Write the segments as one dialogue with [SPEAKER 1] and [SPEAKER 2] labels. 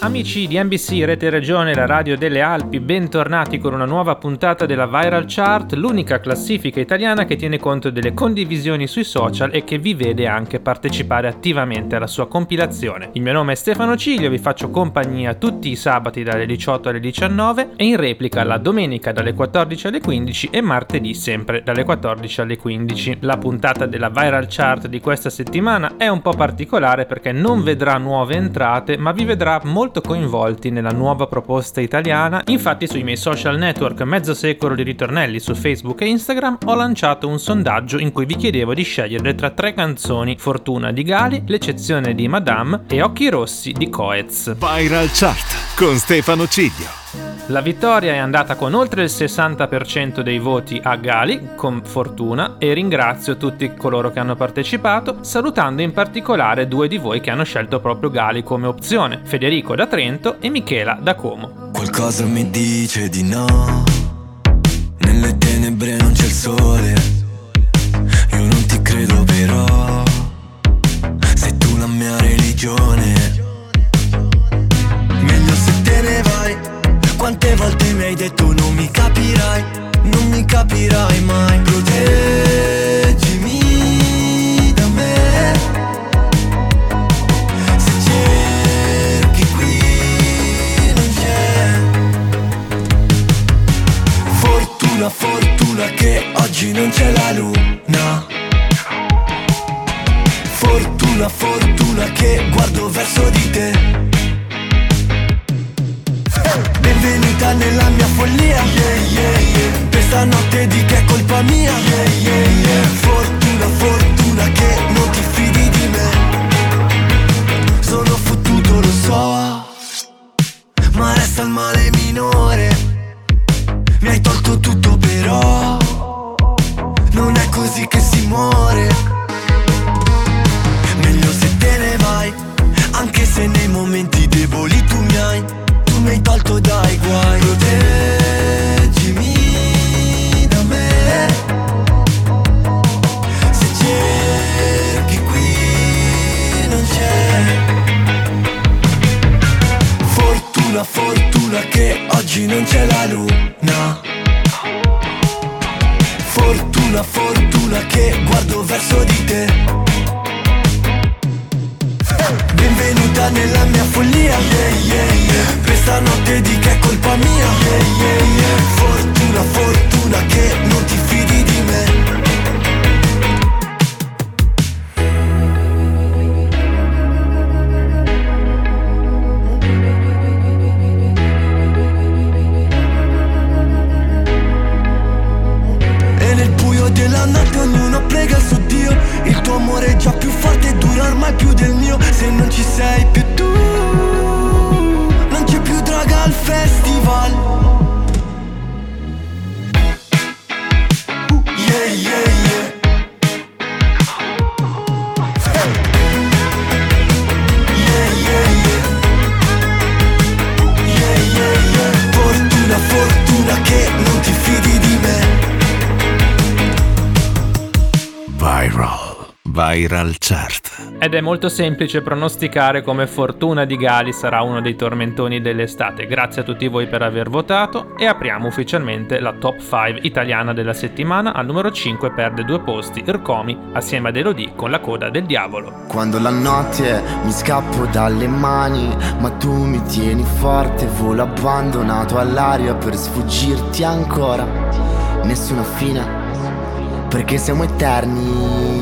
[SPEAKER 1] Amici di NBC Rete Regione, la radio delle Alpi, bentornati con una nuova puntata della Viral Chart, l'unica classifica italiana che tiene conto delle condivisioni sui social e che vi vede anche partecipare attivamente alla sua compilazione. Il mio nome è Stefano Ciglio, vi faccio compagnia tutti i sabati dalle 18 alle 19 e in replica la domenica dalle 14 alle 15 e martedì sempre dalle 14 alle 15. La puntata della Viral Chart di questa settimana è un po' particolare perché non vedrà nuove entrate, ma vi vedrà molto molto coinvolti nella nuova proposta italiana, infatti sui miei social network mezzo secolo di ritornelli su Facebook e Instagram ho lanciato un sondaggio in cui vi chiedevo di scegliere tra tre canzoni Fortuna di Gali, L'eccezione di Madame e Occhi Rossi di Coez.
[SPEAKER 2] Viral Chart con Stefano Ciglio.
[SPEAKER 1] La vittoria è andata con oltre il 60% dei voti a Gali, con fortuna, e ringrazio tutti coloro che hanno partecipato, salutando in particolare due di voi che hanno scelto proprio Gali come opzione, Federico da Trento e Michela da Como.
[SPEAKER 3] Qualcosa mi dice di no, nelle tenebre non c'è il sole, quante volte mi hai detto non mi capirai, non mi capirai mai Proteggimi da me. Se cerchi qui non c'è. Fortuna, fortuna che oggi non c'è la luna. Fortuna, fortuna che guardo verso di te Benvenuta nella mia follia yeah, yeah, yeah. Questa notte di che è colpa mia yeah, yeah, yeah. Fortuna, fortuna che non ti fidi di me Sono fottuto, lo so Ma resta il male minore Mi hai tolto tutto però Non è così che si muore Meglio se te ne vai Anche se nei momenti deboli tu mi hai mi hai tolto dai guai. Proteggimi da me. Se cerchi qui non c'è. Fortuna, fortuna che oggi non c'è la luna. Fortuna, fortuna che guardo verso di te. Benvenuta nella mia follia. Yeah, yeah, yeah. Questa notte di che è colpa mia yeah, yeah, yeah. Fortuna, fortuna che non ti fidi
[SPEAKER 2] Viral Chart.
[SPEAKER 1] Ed è molto semplice pronosticare come Fortuna di Gali sarà uno dei tormentoni dell'estate. Grazie a tutti voi per aver votato e apriamo ufficialmente la top 5 italiana della settimana. Al numero 5 perde due posti Ircomi assieme ad Elodie con la coda del diavolo.
[SPEAKER 4] Quando la notte mi scappo dalle mani, ma tu mi tieni forte, volo abbandonato all'aria per sfuggirti ancora. Nessuna fine, perché siamo eterni,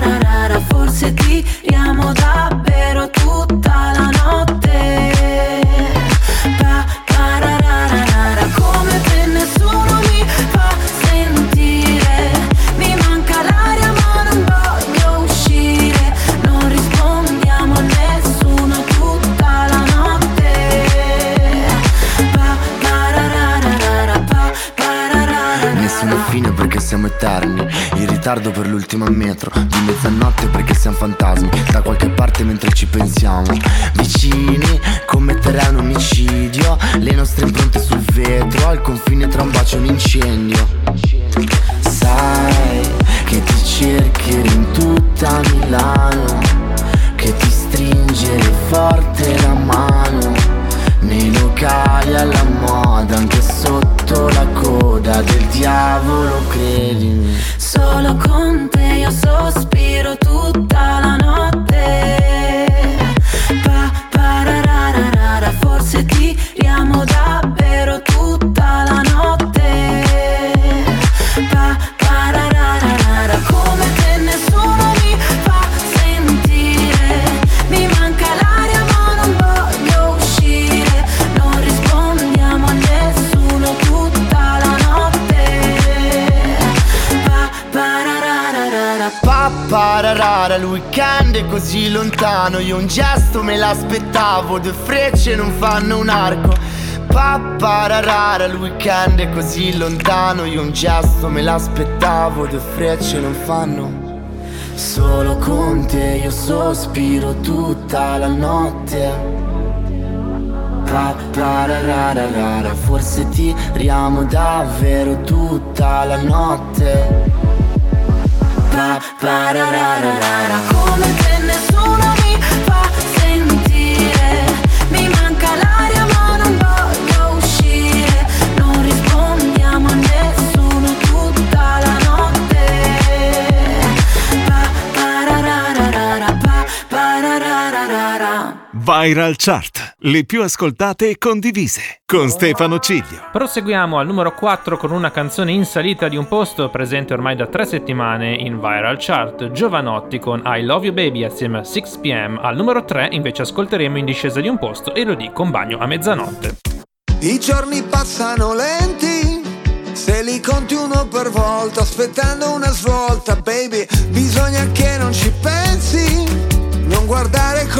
[SPEAKER 5] Tararara, forse amo davvero tutta la notte.
[SPEAKER 4] Ritardo per l'ultima metro. Di mezzanotte perché siamo fantasmi Da qualche parte mentre ci pensiamo. Vicini commetterai un omicidio. Le nostre impronte sul vetro Al confine tra un bacio e un incendio. Sai che ti cercherò in tutta Milano Che ti stringere forte la mano. Nei locali alla moda Anche sotto la coda del diavolo credimi
[SPEAKER 5] Solo con te io sospiro tutta la notte. Pa, parararara, forse tiriamo davvero tutta parararara, Pa
[SPEAKER 4] pararara, il weekend è così lontano. Io un gesto me l'aspettavo Due frecce non fanno un arco. Pa pararara, il weekend è così lontano. Io un gesto me l'aspettavo Due frecce non fanno. Solo con te io sospiro tutta la notte. Pa pararara, forse tiriamo davvero tutta la notte Pa pararara,
[SPEAKER 5] come te nessuno
[SPEAKER 2] Viral Chart, le più ascoltate e condivise, con Stefano Ciglio.
[SPEAKER 1] Proseguiamo al numero 4 con una canzone in salita di un posto presente ormai da tre settimane in Viral Chart, Giovanotti con I Love You Baby assieme a 6pm. Al numero 3 invece ascolteremo in discesa di un posto Elodie con Bagno a mezzanotte.
[SPEAKER 6] I giorni passano lenti, se li conti uno per volta, aspettando una svolta, baby, bisogna che non ci pensi.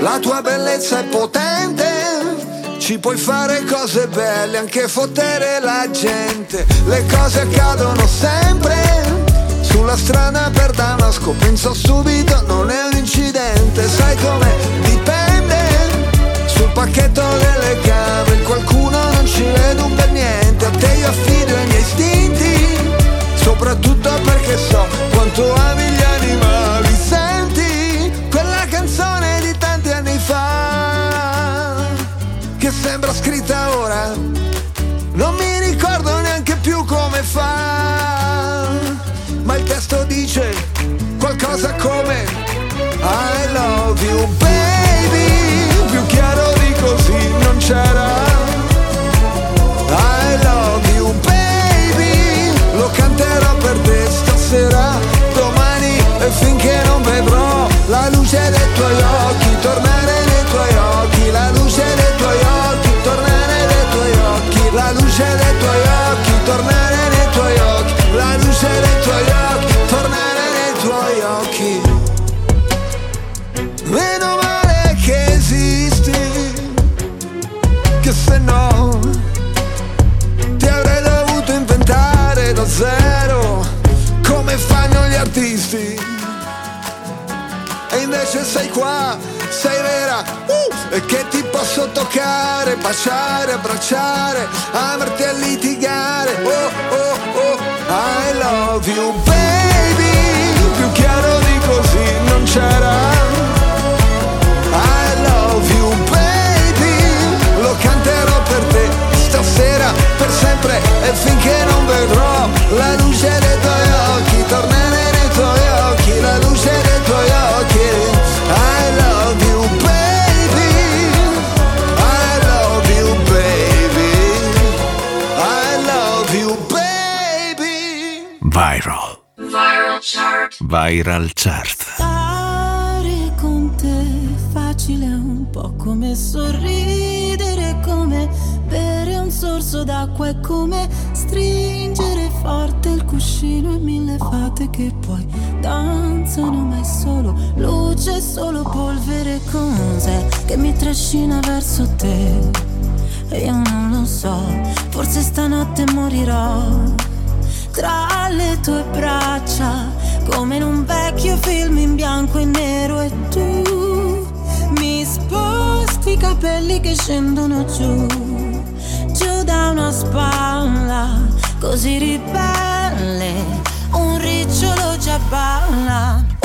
[SPEAKER 6] La tua bellezza è potente, ci puoi fare cose belle, anche fottere la gente. Le cose accadono sempre, sulla strada per Damasco, penso subito, non è un incidente, sai com'è? Dipende, sul pacchetto delle in qualcuno posso toccare, baciare, abbracciare, amarti a litigare. Oh, oh, oh, I love you, baby. Più chiaro di così non c'era. I love you, baby. Lo canterò per te stasera, per sempre e finché non vedrò la luce
[SPEAKER 2] Viral
[SPEAKER 5] Chart. Stare con te facile è un po' come sorridere, come bere un sorso d'acqua, è come stringere forte il cuscino e mille fate che poi danzano, ma è solo luce, solo polvere, cos'è che mi trascina verso te? E io non lo so, forse stanotte morirò tra le tue braccia, come in un vecchio film in bianco e nero e tu mi sposti i capelli che scendono giù, giù da una spalla, così ribelle, un ricciolo già balla.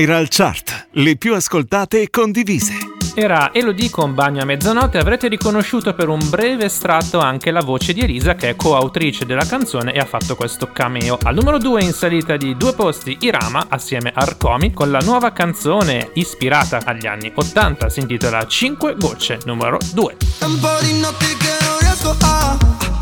[SPEAKER 2] Viral Chart. Le più ascoltate e condivise.
[SPEAKER 1] Era Elodie con Bagno a mezzanotte avrete riconosciuto per un breve estratto anche la voce di Elisa che è coautrice della canzone e ha fatto questo cameo. Al numero 2 in salita di due posti Irama assieme a Arcomi con la nuova canzone ispirata agli anni 80 si intitola 5 gocce numero 2.
[SPEAKER 3] È un po' di notti che non riesco a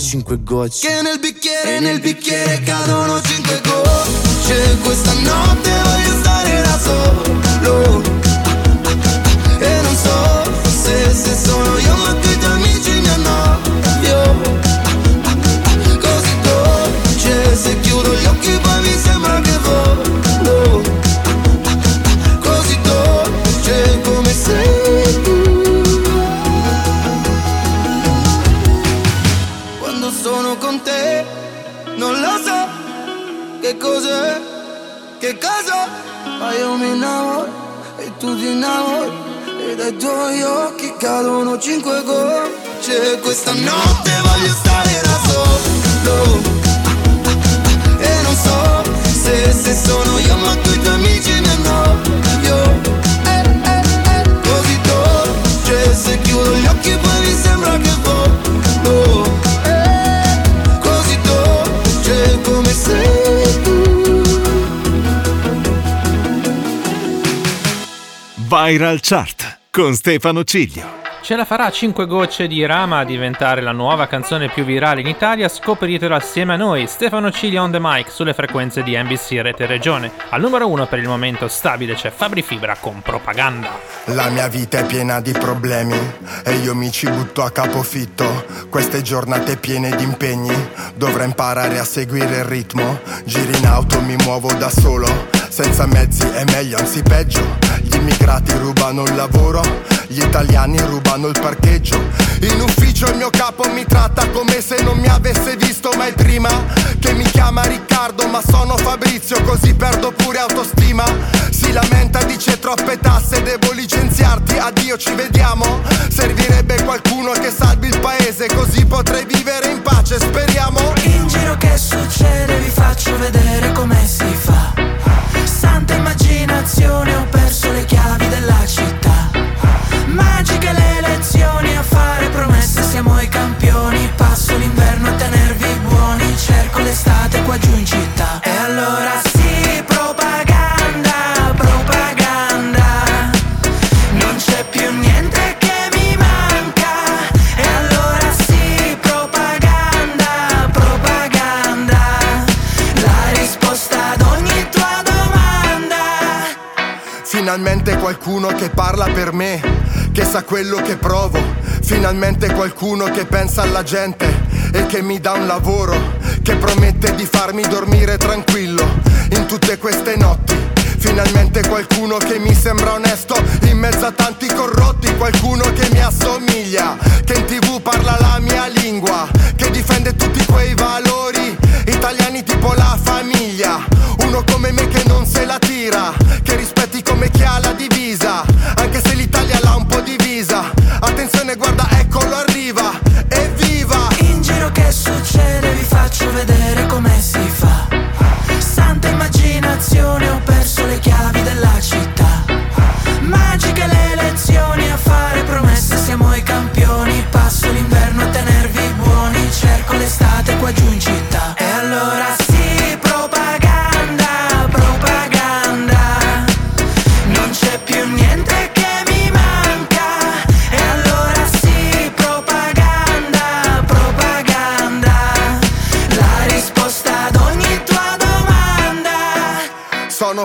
[SPEAKER 3] 5 gocce
[SPEAKER 7] Che
[SPEAKER 8] nel bicchiere, nel bicchiere cadono
[SPEAKER 2] Viral Chart con Stefano Ciglio.
[SPEAKER 1] Ce la farà 5 gocce di Rama a diventare la nuova canzone più virale in Italia? Scopritelo assieme a noi, Stefano Ciglia on the mic sulle frequenze di NBC Rete Regione. Al numero 1 per il momento stabile c'è Fabri Fibra con Propaganda.
[SPEAKER 9] La mia vita è piena di problemi e io mi ci butto a capofitto. Queste giornate piene di impegni, dovrei imparare a seguire il ritmo. Giri in auto, mi muovo da solo, senza mezzi è meglio, anzi peggio. Immigrati rubano il lavoro, gli italiani rubano il parcheggio. In ufficio il mio capo mi tratta come se non mi avesse visto mai prima. Che mi chiama Riccardo, ma sono Fabrizio, così perdo pure autostima. Si lamenta, dice troppe tasse, devo licenziarti, addio, ci vediamo. Servirebbe qualcuno che salvi il paese, così potrei vivere in pace, speriamo.
[SPEAKER 8] In giro che succede vi faccio vedere come si fa Santa immaginazione ho perso Cerco l'estate qua giù in città. E allora sì, propaganda, propaganda. Non c'è più niente che mi manca. E allora sì, propaganda, propaganda. La risposta ad ogni tua domanda.
[SPEAKER 9] Finalmente qualcuno che parla per me, che sa quello che provo. Finalmente qualcuno che pensa alla gente e che mi dà un lavoro, che promette di farmi dormire tranquillo in tutte queste notti. Finalmente qualcuno che mi sembra onesto in mezzo a tanti corrotti, qualcuno che mi assomiglia, che in tv parla la mia lingua, che difende tutti quei valori italiani tipo la famiglia. Uno come me che non se la tira, che rispetti come chi ha la divisa,
[SPEAKER 8] vi faccio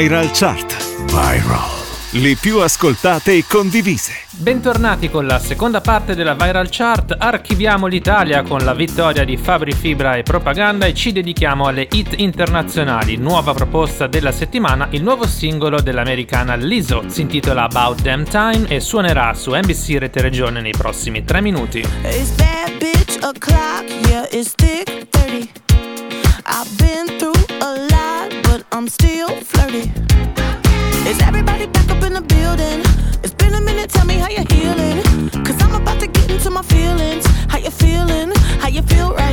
[SPEAKER 2] Viral Chart. Viral. Le più ascoltate e condivise.
[SPEAKER 10] Bentornati con la seconda parte della Viral Chart. Archiviamo l'Italia con la vittoria di Fabri Fibra e Propaganda e ci dedichiamo alle hit internazionali. Nuova proposta della settimana, il nuovo singolo dell'americana Lizzo. Si intitola About Damn Time e suonerà su NBC Rete Regione nei prossimi tre minuti. It's bad bitch o'clock, yeah, it's thick 30. I've been through I'm still flirty. Is everybody back up in the building? It's been a minute, tell me how you're healing. Cause I'm about to get into my feelings. How you feeling? How you feel right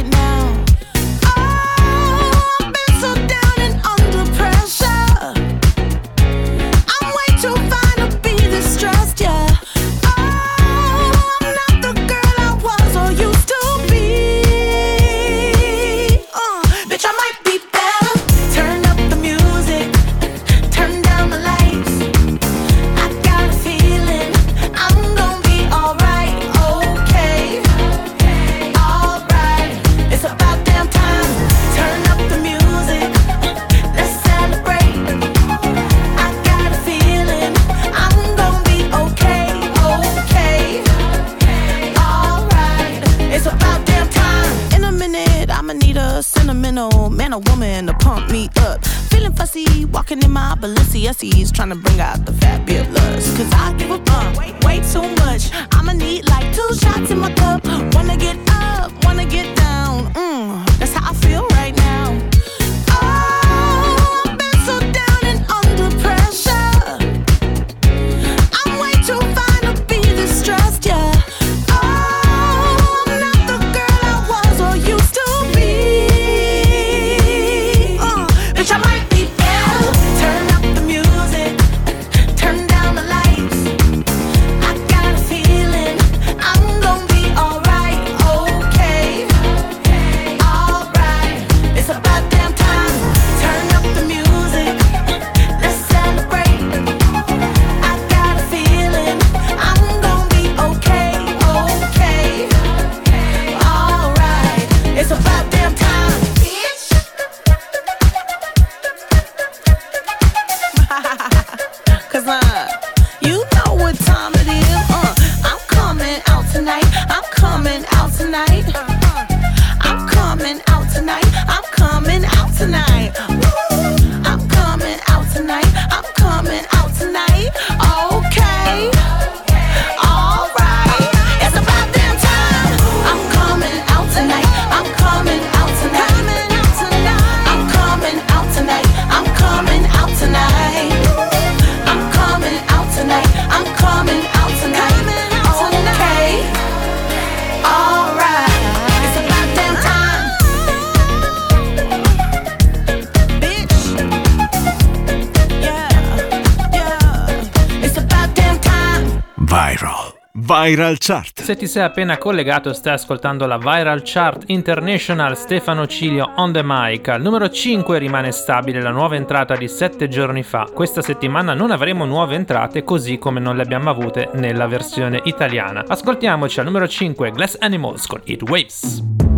[SPEAKER 2] Viral Chart.
[SPEAKER 10] Se ti sei appena collegato stai ascoltando la Viral Chart International Stefano Cilio on the mic. Al numero 5 rimane stabile la nuova entrata di 7 giorni fa. Questa settimana non avremo nuove entrate così come non le abbiamo avute nella versione italiana. Ascoltiamoci al numero 5 Glass Animals con It Waves.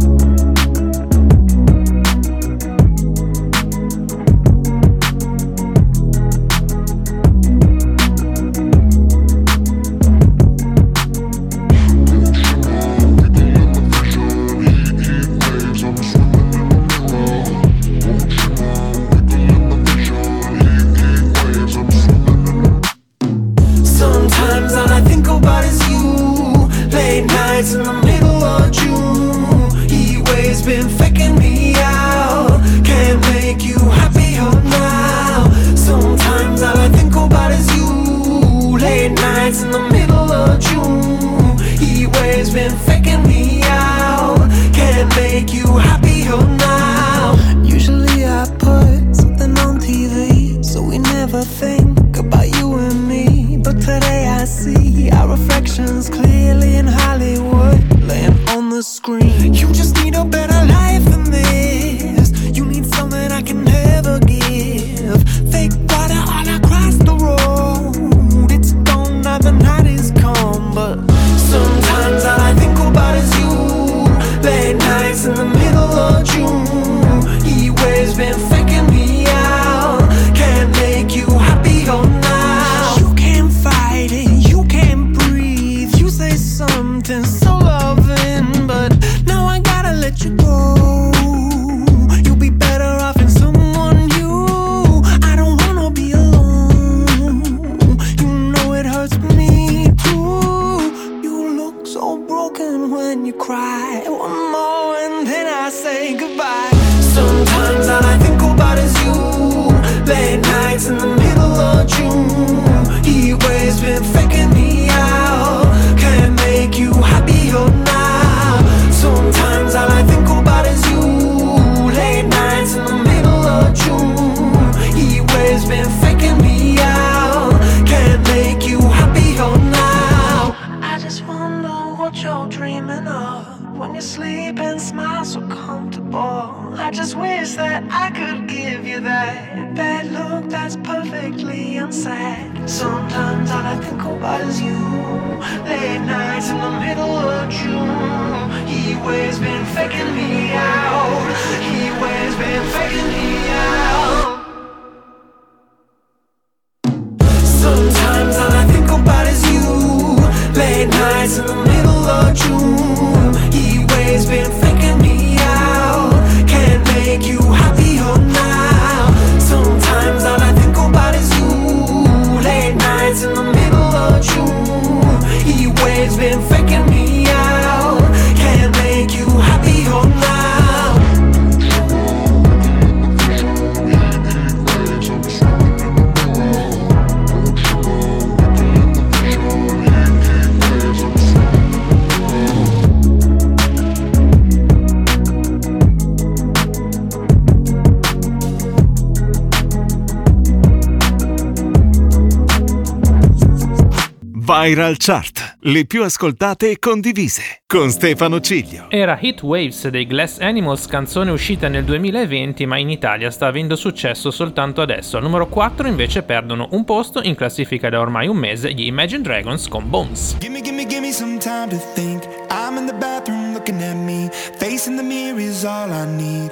[SPEAKER 2] Viral Chart, le più ascoltate e condivise, con Stefano Ciglio.
[SPEAKER 1] Era Hit Waves dei Glass Animals, canzone uscita nel 2020 ma in Italia sta avendo successo soltanto adesso. Al numero 4 invece perdono un posto in classifica da ormai un mese gli Imagine Dragons con Bones.
[SPEAKER 11] Gimme, gimme, gimme some time to think. I'm in the bathroom looking at me. Facing the mirror is all I need.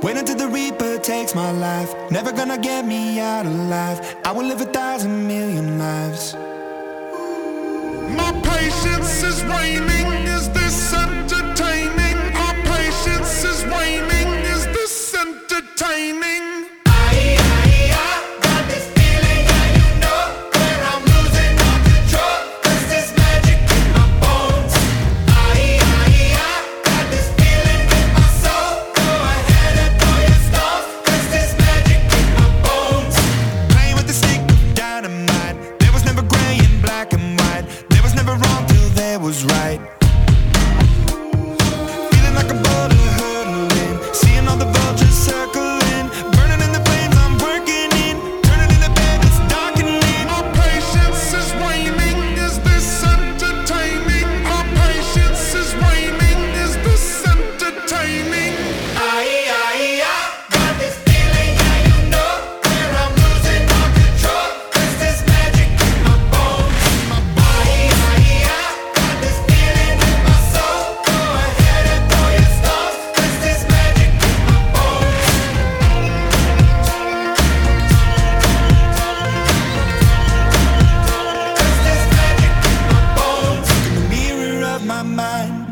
[SPEAKER 11] Wait until the Reaper takes my life. Never gonna get me out alive. I will live a thousand million It's
[SPEAKER 12] is
[SPEAKER 11] raining.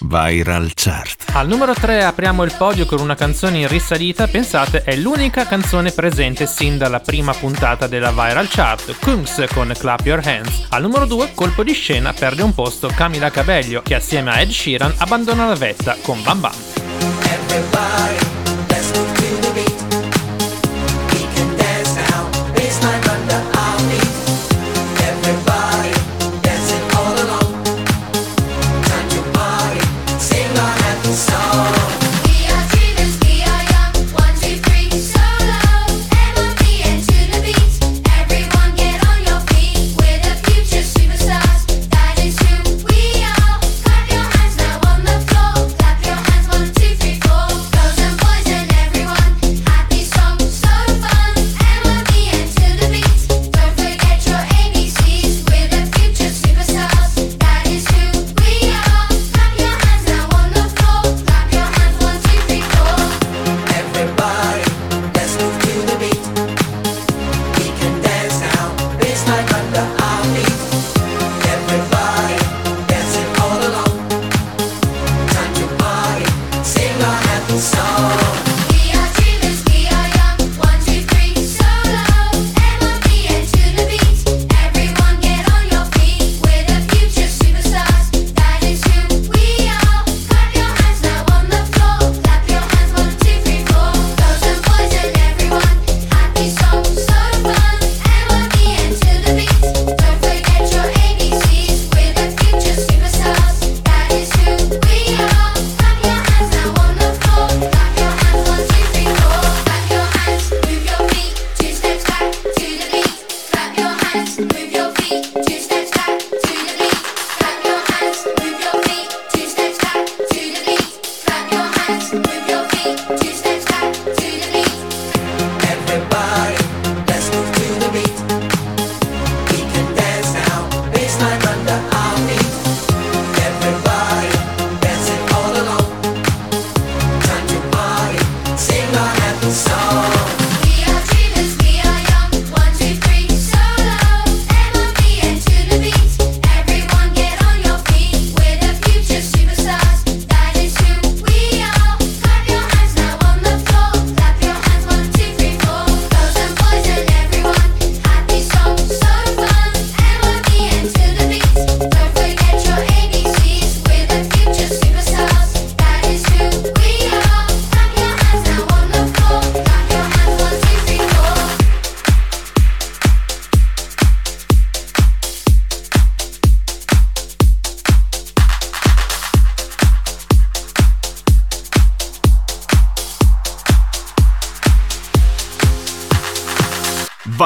[SPEAKER 2] Viral Chart.
[SPEAKER 1] Al numero 3 apriamo il podio con una canzone in risalita, pensate è l'unica canzone presente sin dalla prima puntata della Viral Chart, Kungs con Clap Your Hands. Al numero 2 colpo di scena perde un posto Camila Cabello che assieme a Ed Sheeran abbandona la vetta con Bam Bam.
[SPEAKER 13] Everybody,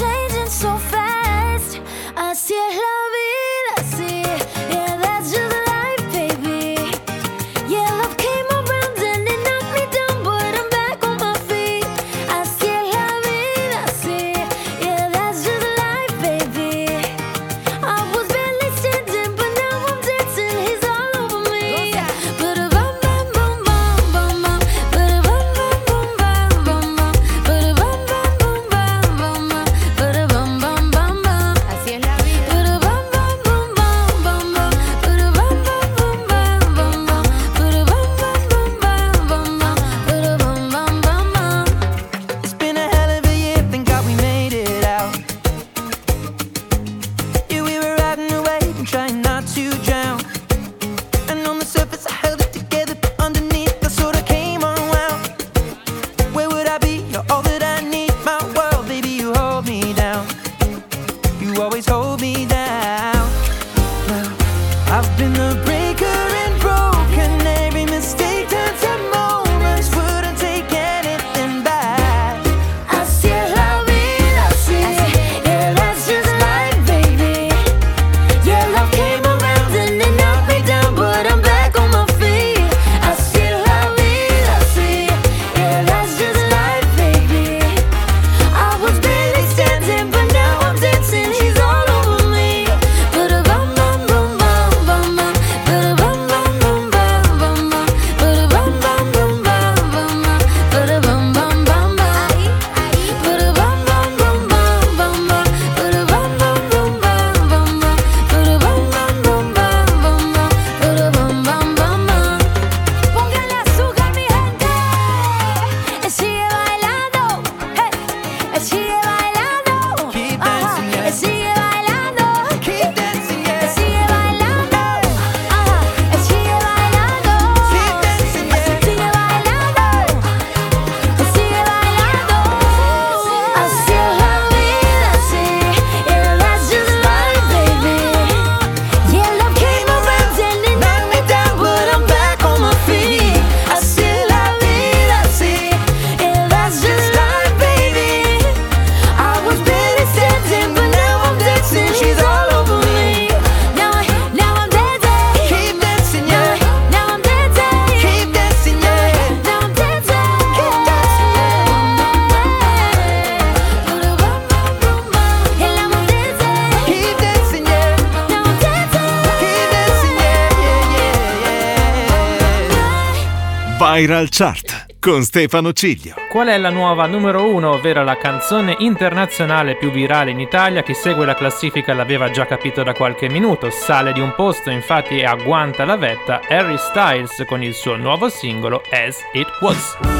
[SPEAKER 14] changing so fast. I see love.
[SPEAKER 2] Viral Chart con Stefano Ciglio.
[SPEAKER 15] Qual è la nuova numero 1, ovvero la canzone internazionale più virale in Italia? Chi segue la classifica l'aveva già capito da qualche minuto. Sale di un posto, infatti, e agguanta la vetta Harry Styles con il suo nuovo singolo As It Was.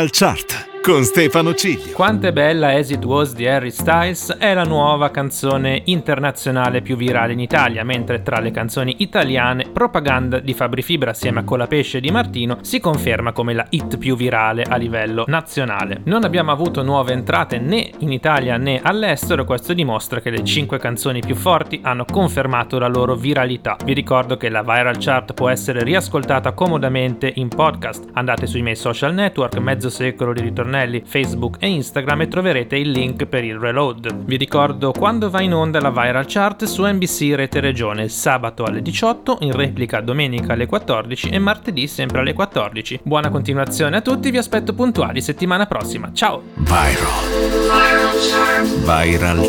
[SPEAKER 2] Viral Chart con Stefano Ciglio.
[SPEAKER 1] Quanto è bella As It Was di Harry Styles è la nuova canzone internazionale più virale in Italia, mentre tra le canzoni italiane Propaganda di Fabri Fibra assieme a Colapesce di Martino si conferma come la hit più virale a livello nazionale. Non abbiamo avuto nuove entrate né in Italia né all'estero, questo dimostra che le 5 canzoni più forti hanno confermato la loro viralità. Vi ricordo che la Viral Chart può essere riascoltata comodamente in podcast. Andate sui miei social network, mezzo secolo di ritornelli, Facebook e Instagram e troverete il link per il reload. Vi ricordo quando va in onda la Viral Chart su NBC Rete Regione, sabato alle 18, in replica domenica alle 14 e martedì sempre alle 14. Buona continuazione a tutti, vi aspetto puntuali settimana prossima. Ciao!
[SPEAKER 2] Viral Chart.
[SPEAKER 16] Viral